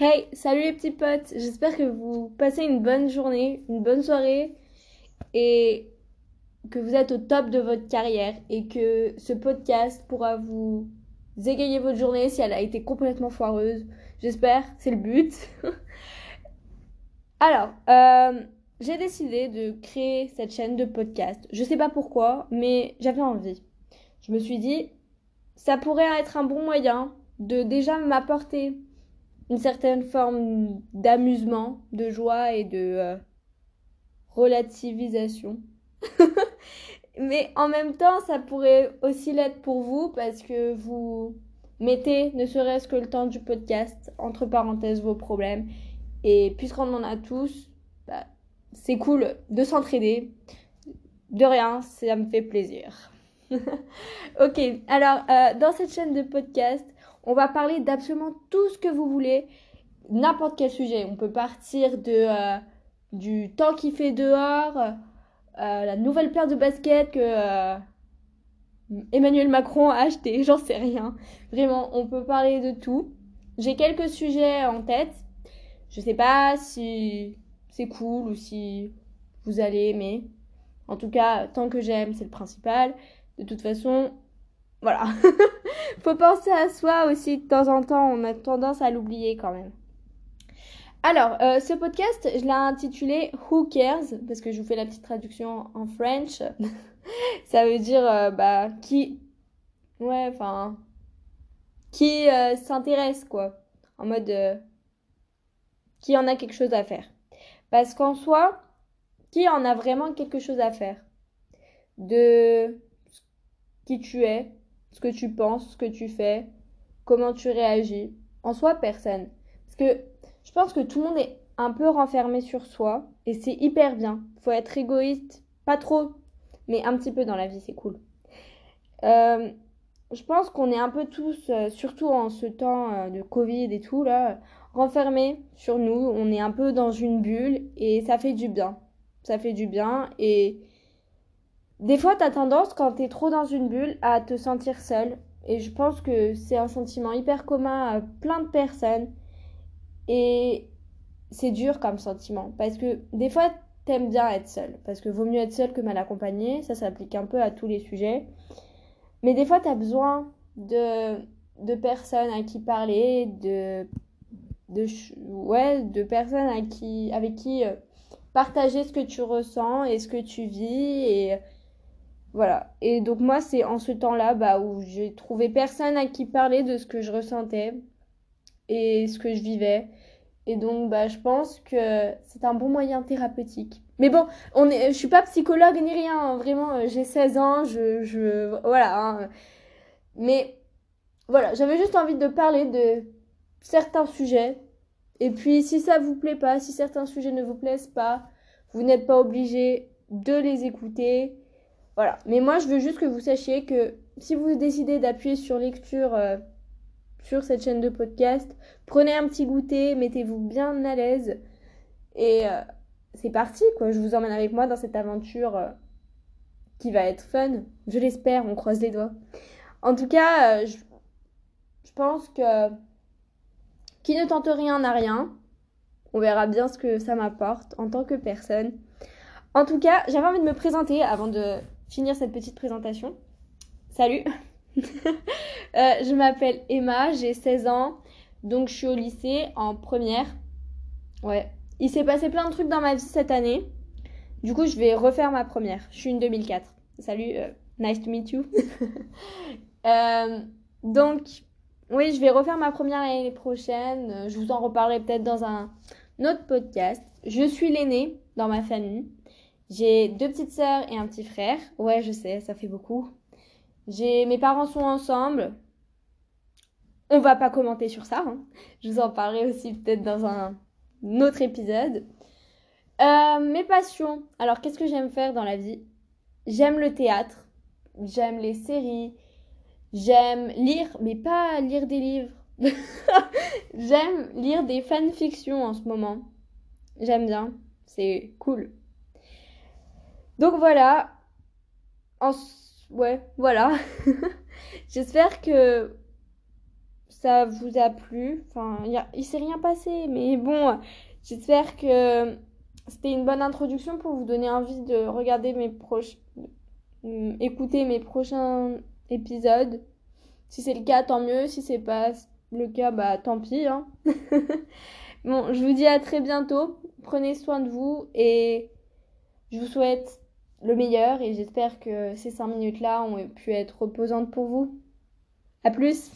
Hey, salut les petits potes, j'espère que vous passez une bonne journée, une bonne soirée et que vous êtes au top de votre carrière et que ce podcast pourra vous égayer votre journée si elle a été complètement foireuse. J'espère, c'est le but. Alors, euh, j'ai décidé de créer cette chaîne de podcast. Je sais pas pourquoi, mais j'avais envie. Je me suis dit, ça pourrait être un bon moyen de déjà m'apporter une certaine forme d'amusement, de joie et de euh, relativisation. Mais en même temps, ça pourrait aussi l'être pour vous parce que vous mettez, ne serait-ce que le temps du podcast, entre parenthèses, vos problèmes. Et puisqu'on en a tous, bah, c'est cool de s'entraider. De rien, ça me fait plaisir. ok, alors euh, dans cette chaîne de podcast, on va parler d'absolument tout ce que vous voulez, n'importe quel sujet. On peut partir de euh, du temps qu'il fait dehors, euh, la nouvelle paire de baskets que euh, Emmanuel Macron a acheté, j'en sais rien. Vraiment, on peut parler de tout. J'ai quelques sujets en tête. Je sais pas si c'est cool ou si vous allez aimer. En tout cas, tant que j'aime, c'est le principal. De toute façon, voilà. Faut penser à soi aussi de temps en temps, on a tendance à l'oublier quand même. Alors, euh, ce podcast, je l'ai intitulé Who Cares Parce que je vous fais la petite traduction en French. Ça veut dire, euh, bah, qui. Ouais, enfin. Qui euh, s'intéresse, quoi. En mode. qui en a quelque chose à faire. Parce qu'en soi, qui en a vraiment quelque chose à faire? De qui tu es, ce que tu penses, ce que tu fais, comment tu réagis. En soi, personne. Parce que je pense que tout le monde est un peu renfermé sur soi et c'est hyper bien. Faut être égoïste, pas trop, mais un petit peu dans la vie, c'est cool. Euh, je pense qu'on est un peu tous, euh, surtout en ce temps euh, de Covid et tout, là, renfermés sur nous. On est un peu dans une bulle et ça fait du bien. Ça fait du bien et des fois, tu as tendance, quand tu es trop dans une bulle, à te sentir seul. Et je pense que c'est un sentiment hyper commun à plein de personnes. Et c'est dur comme sentiment. Parce que des fois, t'aimes bien être seul. Parce que vaut mieux être seul que mal accompagné. Ça s'applique un peu à tous les sujets. Mais des fois, tu as besoin de, personnes à qui parler, de, de, personnes avec qui euh, partager ce que tu ressens et ce que tu vis. Voilà. Et donc moi, c'est en ce temps-là bah, où j'ai trouvé personne à qui parler de ce que je ressentais et ce que je vivais. Et donc, bah, je pense que c'est un bon moyen thérapeutique. Mais bon, on est, je suis pas psychologue ni rien. Hein. Vraiment, euh, j'ai 16 ans, je, je voilà. Hein. Mais voilà, j'avais juste envie de parler de certains sujets. Et puis, si ça vous plaît pas, si certains sujets ne vous plaisent pas, vous n'êtes pas obligé de les écouter. Voilà. Mais moi, je veux juste que vous sachiez que si vous décidez d'appuyer sur lecture euh, sur cette chaîne de podcast, prenez un petit goûter, mettez-vous bien à l'aise. Et euh, c'est parti, quoi. Je vous emmène avec moi dans cette aventure euh, qui va être fun. Je l'espère, on croise les doigts. En tout cas, je, je pense que qui ne tente rien n'a rien. On verra bien ce que ça m'apporte en tant que personne. En tout cas, j'avais envie de me présenter avant de finir cette petite présentation. Salut euh, Je m'appelle Emma, j'ai 16 ans, donc je suis au lycée en première. Ouais. Il s'est passé plein de trucs dans ma vie cette année. Du coup, je vais refaire ma première. Je suis une 2004. Salut, euh, nice to meet you. euh, donc, oui, je vais refaire ma première l'année prochaine. Je vous en reparlerai peut-être dans un autre podcast. Je suis l'aînée dans ma famille. J'ai deux petites sœurs et un petit frère. Ouais, je sais, ça fait beaucoup. J'ai mes parents sont ensemble. On va pas commenter sur ça. Hein. Je vous en parlerai aussi peut-être dans un autre épisode. Euh, mes passions. Alors, qu'est-ce que j'aime faire dans la vie? J'aime le théâtre. J'aime les séries. J'aime lire, mais pas lire des livres. j'aime lire des fanfictions en ce moment. J'aime bien. C'est cool. Donc voilà. En... Ouais, voilà. J'espère que ça vous a plu. Enfin, il, il s'est rien passé, mais bon, j'espère que c'était une bonne introduction pour vous donner envie de regarder mes proches, écouter mes prochains épisodes. Si c'est le cas, tant mieux. Si c'est pas le cas, bah tant pis. Hein. bon, je vous dis à très bientôt. Prenez soin de vous et je vous souhaite le meilleur et j'espère que ces 5 minutes-là ont pu être reposantes pour vous. À plus